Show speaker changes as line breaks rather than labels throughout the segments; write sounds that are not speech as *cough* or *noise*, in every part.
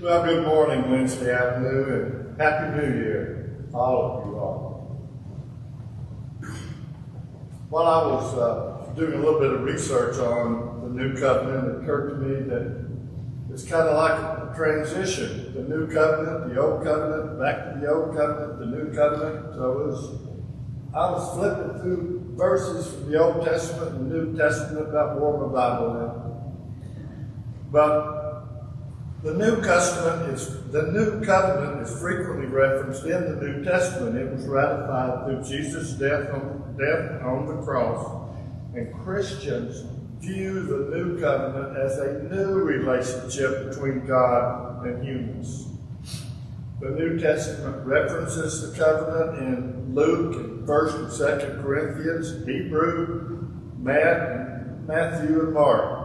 Well, good morning, Wednesday afternoon, and Happy New Year, all of you all. While I was uh, doing a little bit of research on the New Covenant, it occurred to me that it's kind of like a transition. The New Covenant, the Old Covenant, back to the Old Covenant, the New Covenant. So was, I was flipping through verses from the Old Testament and the New Testament about war my Bible now. But the New Testament is the New Covenant is frequently referenced in the New Testament. It was ratified through Jesus' death on, death on the cross, and Christians view the New Covenant as a new relationship between God and humans. The New Testament references the covenant in Luke and First and Second Corinthians, Hebrew, Matt, Matthew, and Mark.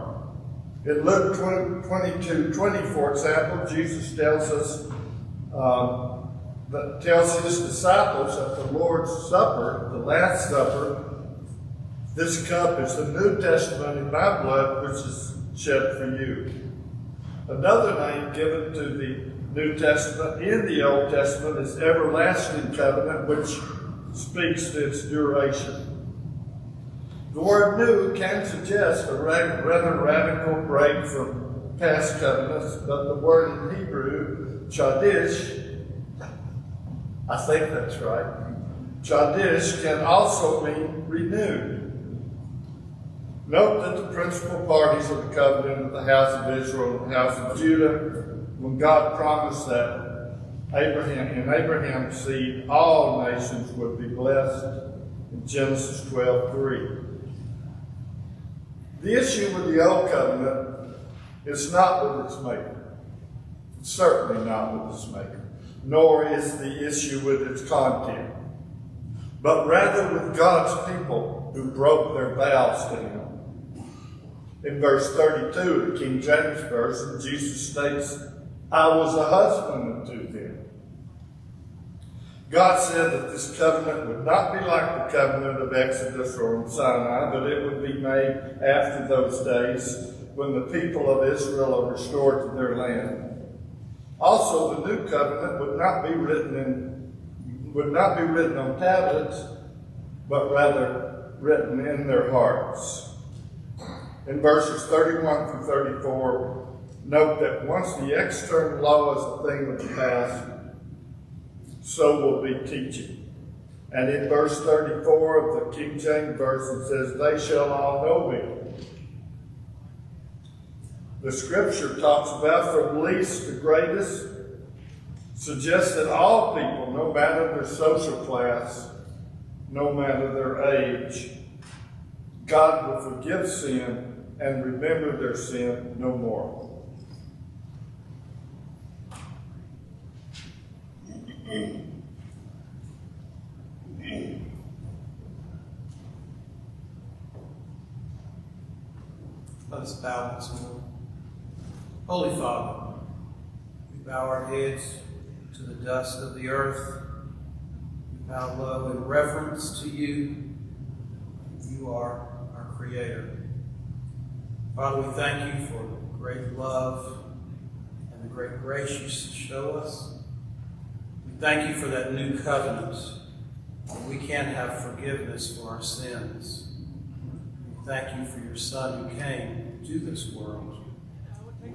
In Luke 20, 22, 20, for example, Jesus tells us, um, that tells his disciples at the Lord's Supper, the Last Supper, this cup is the New Testament in my blood, which is shed for you. Another name given to the New Testament in the Old Testament is everlasting covenant, which speaks to its duration. The word new can suggest a rather radical break from past covenants, but the word in Hebrew, chadish, I think that's right, chadish can also mean renewed. Note that the principal parties of the covenant of the house of Israel and the house of Judah, when God promised that Abraham, in Abraham's seed, all nations would be blessed in Genesis 12 3. The issue with the Old Covenant is not with its maker. certainly not with its maker. Nor is the issue with its content. But rather with God's people who broke their vows to Him. In verse 32 of the King James Version, Jesus states, I was a husband unto them God said that this covenant would not be like the covenant of Exodus or Sinai, but it would be made after those days when the people of Israel are restored to their land. Also, the new covenant would not be written in would not be written on tablets, but rather written in their hearts. In verses 31 through 34, note that once the external law is a thing of the past, so will be teaching. And in verse 34 of the King James Version says, They shall all know me. The scripture talks about from least to greatest, suggests that all people, no matter their social class, no matter their age, God will forgive sin and remember their sin no more.
Us bow once more. Holy Father, we bow our heads to the dust of the earth. We bow low in reverence to you. You are our Creator. Father, we thank you for the great love and the great grace you show us. We Thank you for that new covenant. We can have forgiveness for our sins. We Thank you for your Son who came to this world,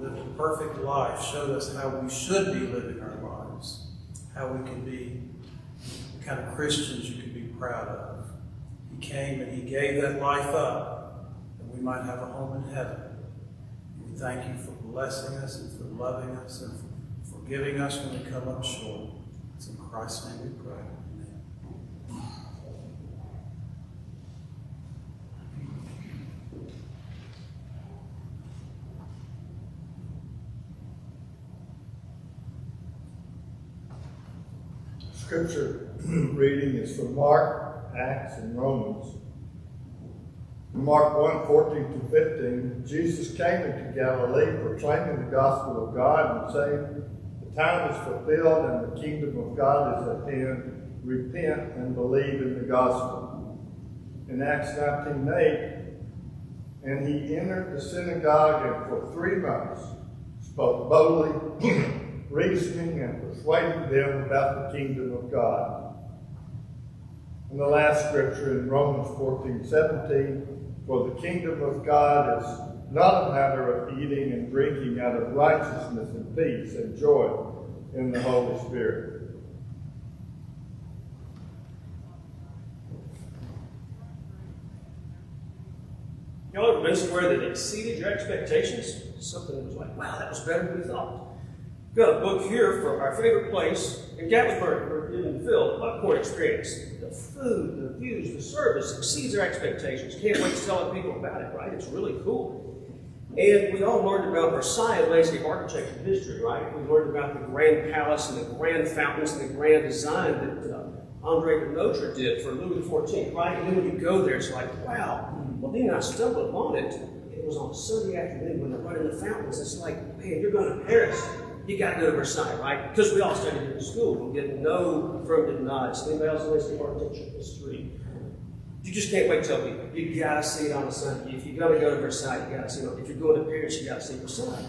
lived a perfect life, showed us how we should be living our lives, how we can be the kind of Christians you can be proud of. He came and He gave that life up that we might have a home in heaven. We thank you for blessing us and for loving us and for forgiving us when we come up short. It's in Christ's name we pray.
Scripture *clears throat* reading is from Mark, Acts, and Romans. In Mark 1 14 to 15, Jesus came into Galilee proclaiming the gospel of God and saying, The time is fulfilled and the kingdom of God is at hand. Repent and believe in the gospel. In Acts 19 8, and he entered the synagogue and for three months spoke boldly *clears throat* reasoning and persuading them about the kingdom of God. And the last scripture in Romans 14 17 For the kingdom of God is not a matter of eating and drinking out of righteousness and peace and joy in the Holy Spirit.
Y'all ever been somewhere that exceeded your expectations? Something that was like, wow, that was better than we thought. Got a book here for our favorite place in Gatlinburg, where in Phil, Buckhorn Experience. The food, the views, the service exceeds our expectations. Can't wait to tell people about it, right? It's really cool. And we all learned about Versailles landscape architecture history, right? We learned about the grand palace and the grand fountains and the grand design that uh, Andre Le Notre did for Louis XIV, right? And then when you go there, it's like, wow. Well, then I stumbled upon it. It was on Sunday afternoon when they're running the fountains. It's like, man, you're going to Paris. You got to go to Versailles, right? Because we all studied in school. We get no affirmative nods. Anybody else landscape architecture history? You just can't wait to tell people. You gotta see it on a Sunday. If you're gonna go to Versailles, you gotta see it. If you're going to Paris, you gotta see Versailles.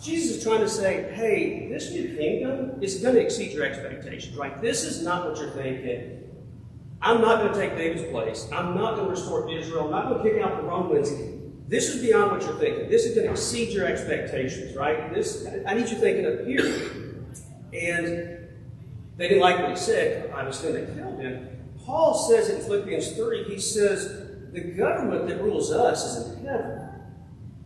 Jesus is trying to say, hey, this new kingdom is going to exceed your expectations, right? This is not what you're thinking. I'm not going to take David's place. I'm not going to restore Israel. I'm not going to kick out the Romans. This is beyond what you're thinking. This is going to exceed your expectations, right? This I need you thinking up here. And they didn't like what he said. I was going to kill him. Paul says in Philippians 3, he says, the government that rules us is in heaven.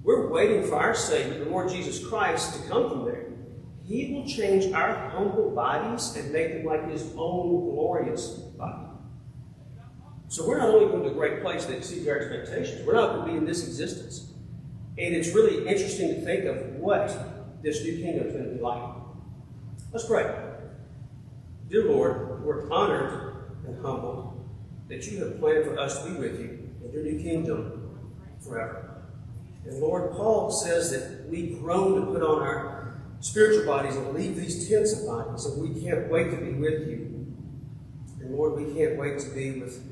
We're waiting for our Savior, the Lord Jesus Christ, to come from there. He will change our humble bodies and make them like His own glorious. So we're not only going to a great place that exceeds our expectations, we're not going to be in this existence. And it's really interesting to think of what this new kingdom is going to be like. Let's pray. Dear Lord, we're honored and humbled that you have planned for us to be with you in your new kingdom forever. And Lord, Paul says that we groan to put on our spiritual bodies and leave these tents of bodies, and we can't wait to be with you. And Lord, we can't wait to be with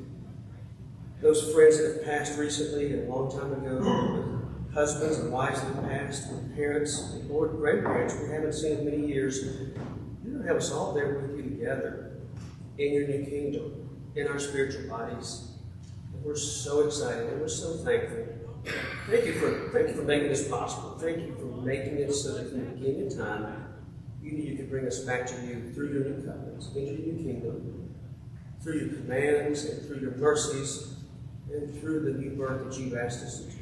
those friends that have passed recently and a long time ago, husbands and wives that have passed, with parents, and Lord, grandparents we haven't seen in many years. You're going to have us all there with you together in your new kingdom, in our spiritual bodies. And we're so excited and we're so thankful. Thank you for thank you for making this possible. Thank you for making it so that from the beginning of time, you knew you could bring us back to you through your new covenants, into your new kingdom, through your commands and through your mercies, and through the new birth that you've asked us to. Do.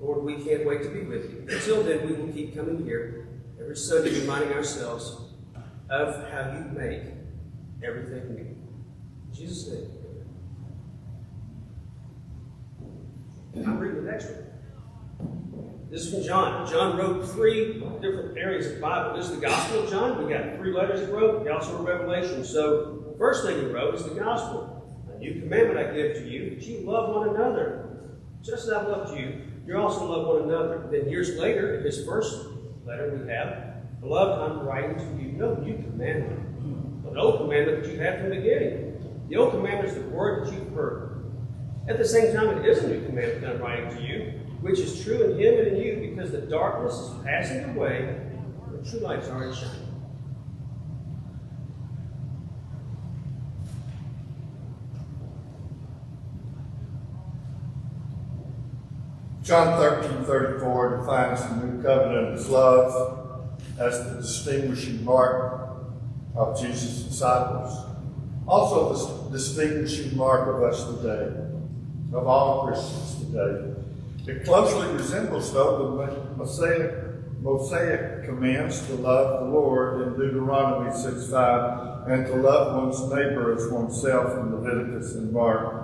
Lord, we can't wait to be with you. Until then, we will keep coming here every Sunday, reminding ourselves of how you make everything new. In Jesus' name. I'm reading the next one. This is from John. John wrote three different areas of the Bible. This is the Gospel of John. We got three letters he wrote. He also wrote Revelation. So the first thing he wrote is the Gospel. New commandment I give to you, that you love one another. Just as I've loved you, you also love one another. Then years later, in his first letter we have, Beloved, I'm writing to you no new commandment, but an old commandment that you had from the beginning. The old commandment is the word that you've heard. At the same time, it is a new commandment that I'm writing to you, which is true in him and in you, because the darkness is passing away, and the true light is already shining.
John 13, 34 defines the new covenant as love as the distinguishing mark of Jesus' disciples. Also, the distinguishing mark of us today, of all Christians today. It closely resembles, though, the Mosaic, Mosaic commands to love the Lord in Deuteronomy 6 5 and to love one's neighbor as oneself in Leviticus and Mark.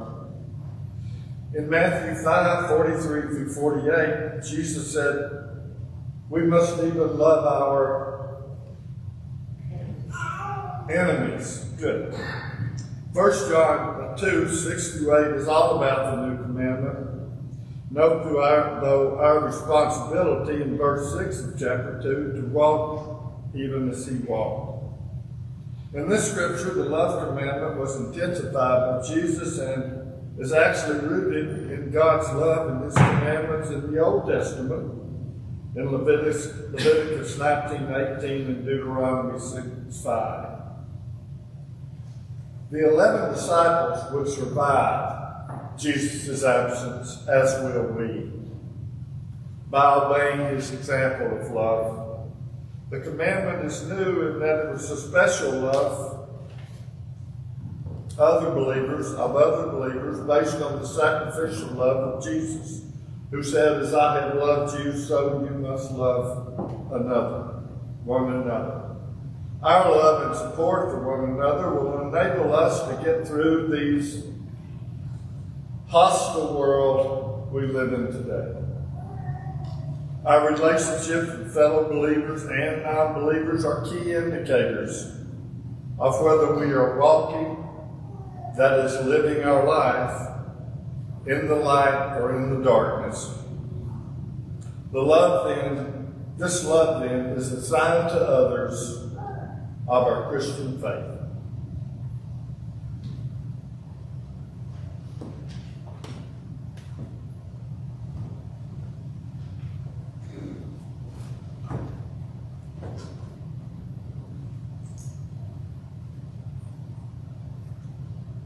In Matthew 5 43 through 48, Jesus said, We must even love our enemies. Good. First John 2 6 through 8 is all about the new commandment. Note, through our, though, our responsibility in verse 6 of chapter 2 to walk even as he walked. In this scripture, the love commandment was intensified by Jesus and is actually rooted in God's love and His commandments in the Old Testament. in Leviticus, Leviticus 19, 18, and Deuteronomy 6, 5. The eleven disciples would survive Jesus' absence, as will we, by obeying his example of love. The commandment is new in that it was a special love other believers of other believers based on the sacrificial love of Jesus, who said, As I have loved you, so you must love another, one another. Our love and support for one another will enable us to get through these hostile world we live in today. Our relationships with fellow believers and non-believers are key indicators of whether we are walking, that is, living our life, in the light or in the darkness. The love then, this love then, is a sign to others of our Christian faith.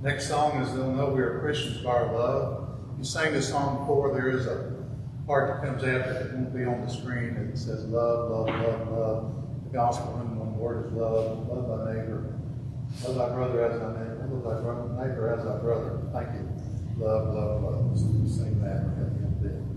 Next song is They'll Know We Are Christians by Our Love. You sang this song before. There is a part that comes after that won't be on the screen. It says love, love, love, love. The gospel in one word is love. Love thy neighbor. Love thy brother as thy neighbor. Love thy neighbor as thy brother. Thank you. Love, love, love. We sing that at the end of it.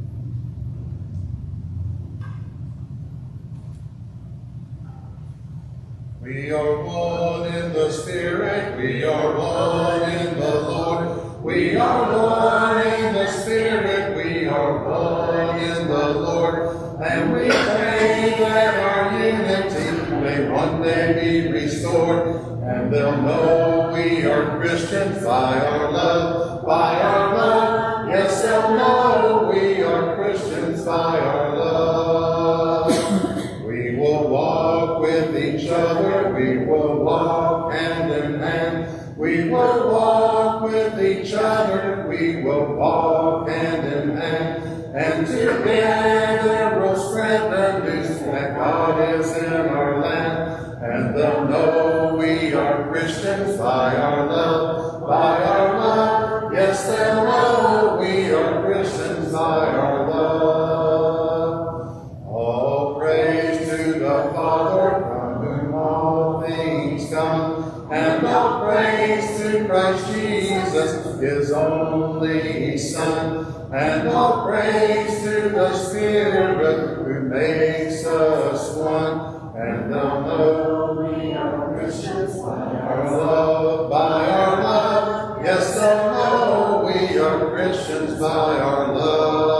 We are one in the Spirit, we are one in the Lord. We are one in the Spirit, we are one in the Lord. And we pray that our unity may one day be restored. And they'll know we are Christians by our love, by our love. Yes, they'll know walk hand in hand. We will walk with each other, we will walk hand in hand. And together we'll spread the news that God is in our land. And they'll know we are Christians by our love, by our love. Yes, they'll praise to the Spirit who makes us one, and know we are Christians by our love, by our love. Yes, they'll we are Christians by our love,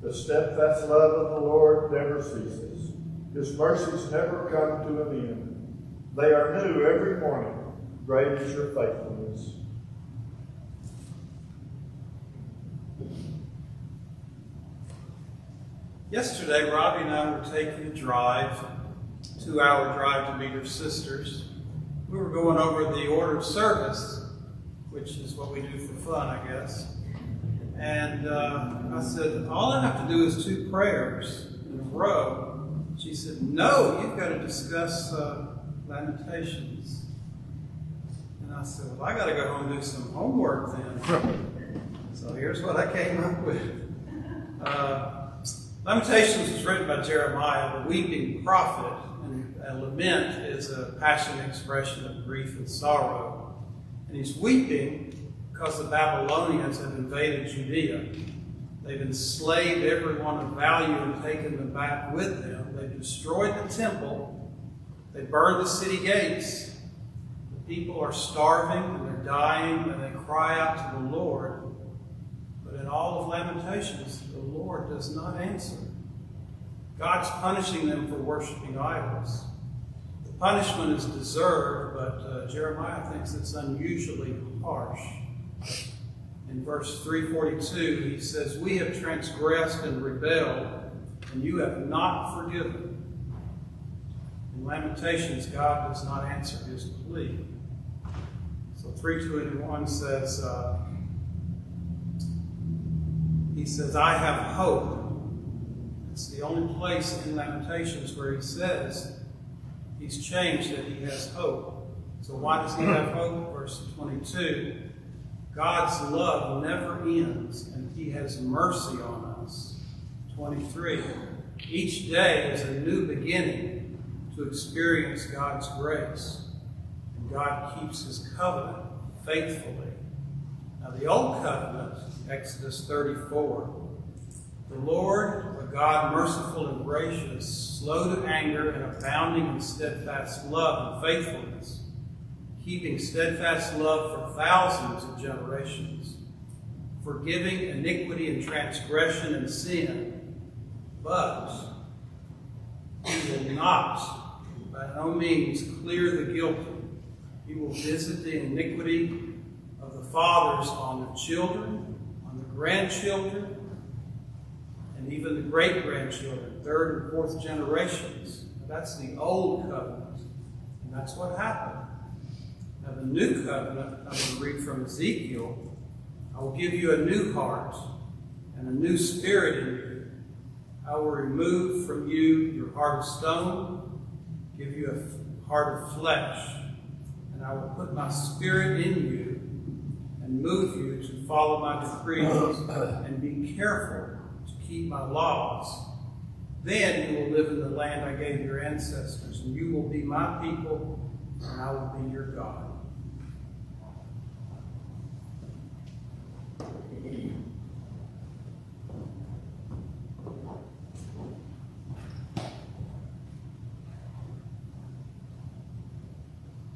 The
steadfast love of the Lord never ceases. His mercies never come to an end. They are new every morning. Great is your faithfulness.
Yesterday, Robbie and I were taking a drive, two hour drive to meet her sisters. We were going over the order of service, which is what we do for fun, I guess. And uh, I said, All I have to do is two prayers in a row. She said, No, you've got to discuss uh, Lamentations. And I said, Well, I got to go home and do some homework then. so here's what I came up with. Uh, Lamentations was written by Jeremiah, the weeping prophet, and a lament is a passionate expression of grief and sorrow. And he's weeping because the Babylonians have invaded Judea. They've enslaved everyone of value and taken them back with them. They've destroyed the temple. They burned the city gates. The People are starving and they're dying and they cry out to the Lord. But in all of Lamentations, the Lord does not answer. God's punishing them for worshiping idols. The punishment is deserved, but uh, Jeremiah thinks it's unusually harsh. In verse 342, he says, We have transgressed and rebelled, and you have not forgiven. In Lamentations, God does not answer his plea. So 321 says, uh, He says, I have hope. It's the only place in Lamentations where he says he's changed that he has hope. So why does he have hope? Verse 22 God's love never ends, and he has mercy on us. 23 Each day is a new beginning to experience God's grace, and God keeps his covenant faithfully. Now, the Old Covenant, Exodus 34, the Lord, a God merciful and gracious, slow to anger and abounding in steadfast love and faithfulness, keeping steadfast love for thousands of generations, forgiving iniquity and transgression and sin, but he will not, by no means, clear the guilty. He will visit the iniquity of the fathers on the children, on the grandchildren, and even the great grandchildren, third and fourth generations. That's the old covenant, and that's what happened. Now, the new covenant, I'm going to read from Ezekiel I will give you a new heart and a new spirit in you. I will remove from you your heart of stone, give you a heart of flesh, and I will put my spirit in you and move you to follow my decrees and be careful to keep my laws. Then you will live in the land I gave your ancestors, and you will be my people, and I will be your God.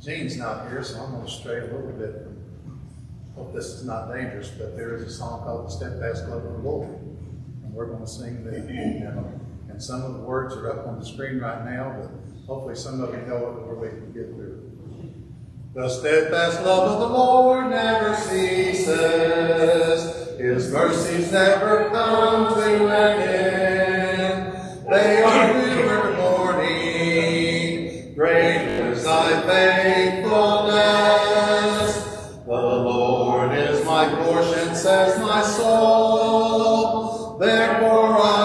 Gene's not here, so I'm going to stray a little bit. Hope this is not dangerous, but there is a song called "The Steadfast Love of the Lord," and we're going to sing that. And, and some of the words are up on the screen right now, but hopefully some of you know it before we can get through. The steadfast love of the Lord never ceases; His mercies never come to an end. They are new every morning. Great is Thy faithfulness. The Lord is my portion, says my soul. Therefore I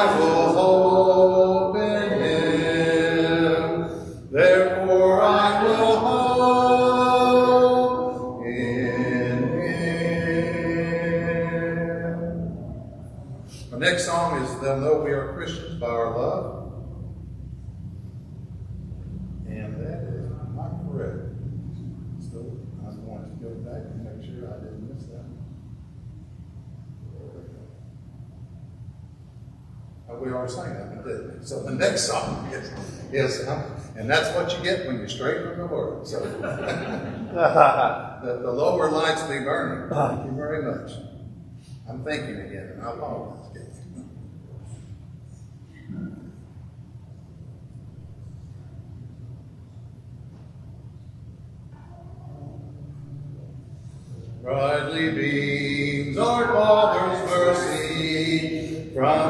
stray the So *laughs* *laughs* the, the lower lights be burning. Ah. Thank you very much. I'm thinking again, and I apologize. Brightly beams our Father's mercy from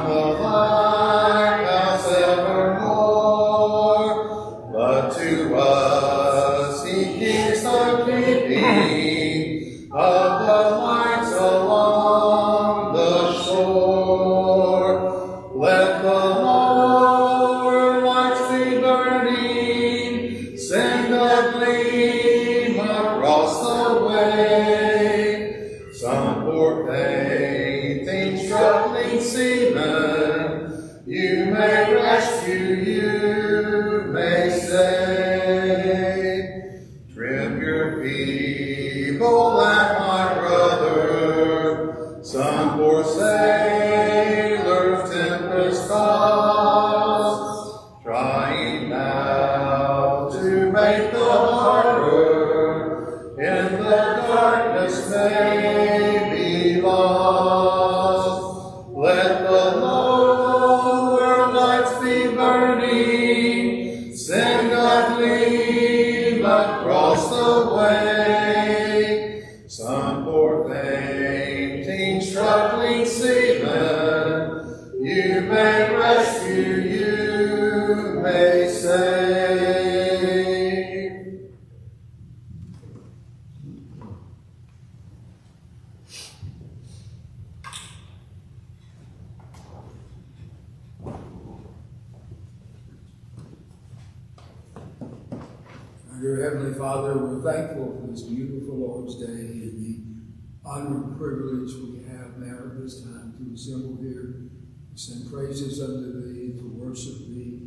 Dear Heavenly Father, we're thankful for this beautiful Lord's Day and the honor and privilege we have now at this time to assemble here, to sing praises unto Thee, to worship Thee,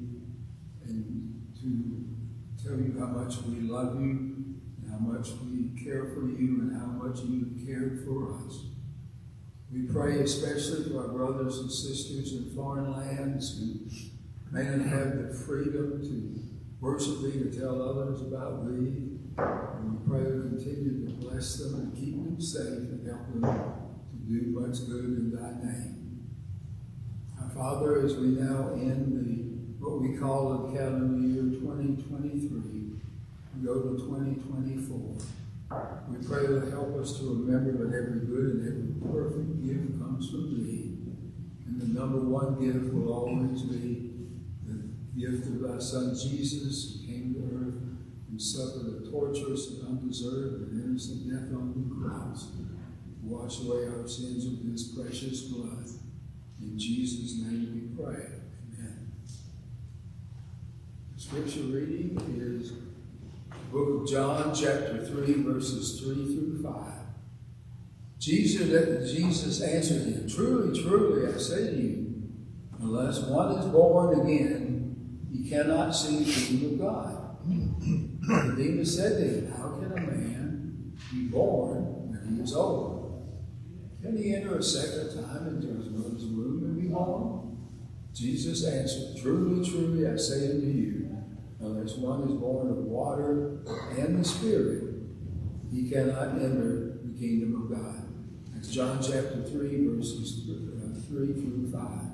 and to tell you how much we love you, and how much we care for you, and how much you have cared for us. We pray especially for our brothers and sisters in foreign lands who may not have the freedom to worship thee, to tell others about thee. And we pray to continue to bless them and keep them safe and help them to do much good in thy name. Our Father, as we now end the what we call the calendar year 2023, we go to 2024. We pray to help us to remember that every good and every perfect gift comes from thee. And the number one gift will always be gift of thy Son Jesus, who came to earth and suffered a torturous and undeserved and innocent death on the cross to wash away our sins with his precious blood. In Jesus' name we pray. Amen. The scripture reading is the book of John, chapter 3, verses 3 through 5. Jesus, Jesus answered him, Truly, truly, I say to you, unless one is born again, cannot see the kingdom of God. Nicodemus said to him, How can a man be born when he is old? Can he enter a second time into his mother's womb and be born? Jesus answered, Truly, truly, I say unto you, unless one is born of water and the Spirit, he cannot enter the kingdom of God. That's John chapter 3, verses uh, 3 through 5.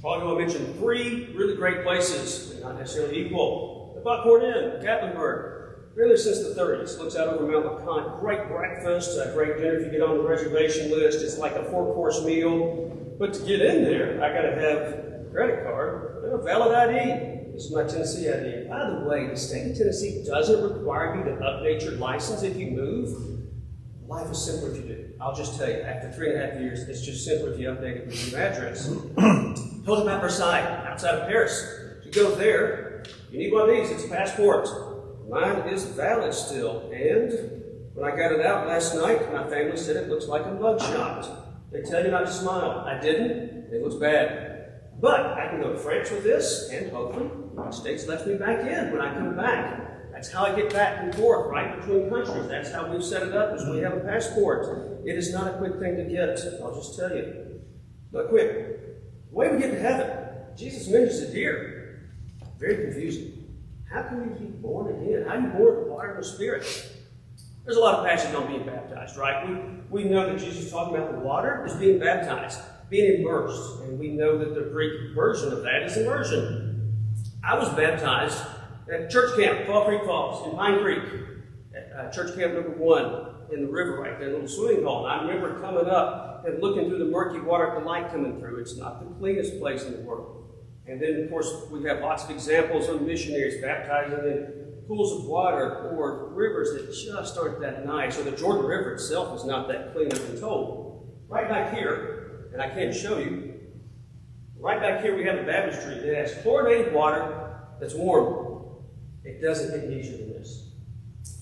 Probably going to mention three really great places, not necessarily equal. The Buckhorn Inn, Gatlinburg. Really since the 30s. Looks out over Mount LeConte. Great breakfast, a great dinner if you get on the reservation list. It's like a four-course meal. But to get in there, I got to have a credit card and a valid ID. This is my Tennessee ID. By the way, the state of Tennessee doesn't require you to update your license if you move. Life is simpler if you do. I'll just tell you, after three and a half years, it's just simpler if you update it with your address. *clears throat* Hilton at Versailles, outside of Paris. You go there, you need one of these, it's a passport. Mine is valid still, and when I got it out last night, my family said it looks like a mugshot. They tell you not to smile. I didn't, it looks bad. But I can go to France with this, and hopefully, the States lets me back in when I come back. That's how I get back and forth, right between countries. That's how we've set it up, is we have a passport. It is not a quick thing to get, I'll just tell you. Not quick. The way we get to heaven, Jesus mentions it here. Very confusing. How can you be born again? How are you born of water and the Spirit? There's a lot of passages on being baptized, right? We, we know that Jesus is talking about the water is being baptized, being immersed. And we know that the Greek version of that is immersion. I was baptized at church camp, Fall Creek Falls, in Pine Creek, at uh, church camp number one in the river right there, a little swimming hole. And I remember coming up and looking through the murky water at the light coming through. It's not the cleanest place in the world. And then, of course, we have lots of examples of missionaries baptizing in pools of water or rivers that just aren't that nice, or the Jordan River itself is not that clean, I've been told. Right back here, and I can't show you, right back here we have a baptistry that has chlorinated water that's warm. It doesn't get easier than this.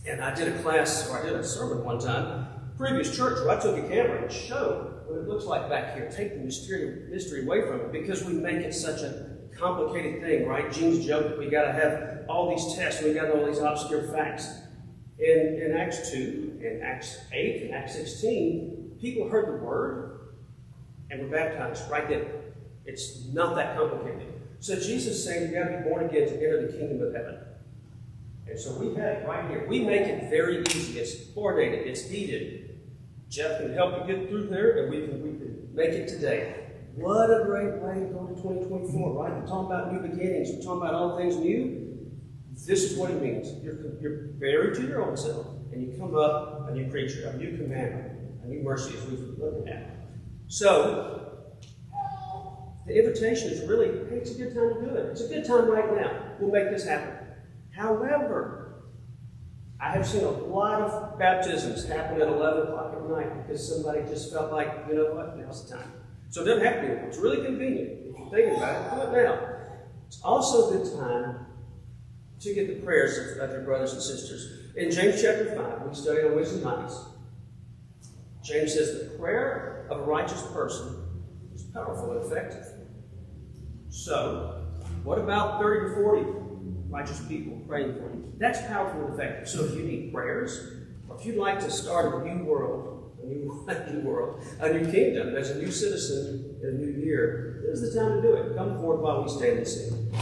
And I did a class, or I did a sermon one time, previous church, where I took a camera and showed what it looks like back here. Take the mystery, mystery away from it because we make it such a complicated thing, right? Gene's joke that we got to have all these tests, we got all these obscure facts. In, in Acts 2, in Acts 8, in Acts 16, people heard the word and were baptized right then. It's not that complicated. So Jesus is saying you got to be born again to enter the kingdom of heaven. And so we have it right here. We make it very easy. It's coordinated. It's needed. Jeff can help you get through there, and we can we can make it today. What a great way to go to 2024, right? We're talking about new beginnings. We're talking about all things new. This is what it means. You're, you're buried to your own self, and you come up a new creature, a new commandment, a new mercy, as we've been looking at. So, the invitation is really, hey, it's a good time to do it. It's a good time right now. We'll make this happen. However, I have seen a lot of baptisms happen at 11 o'clock at night because somebody just felt like, you know what, now's the time. So it doesn't have to be. It's really convenient. If you're thinking about it, do it now. It's also a good time to get the prayers of, your brothers and sisters. In James chapter 5, we studied on Wednesday nights. James says the prayer of a righteous person is powerful and effective. So, what about 30 to 40 righteous people praying for you? That's powerful and effective. So, if you need prayers, or if you'd like to start a new world, a new, *laughs* a new world, a new kingdom, as a new citizen in a new year, this is the time to do it. Come forward while we stand and sing.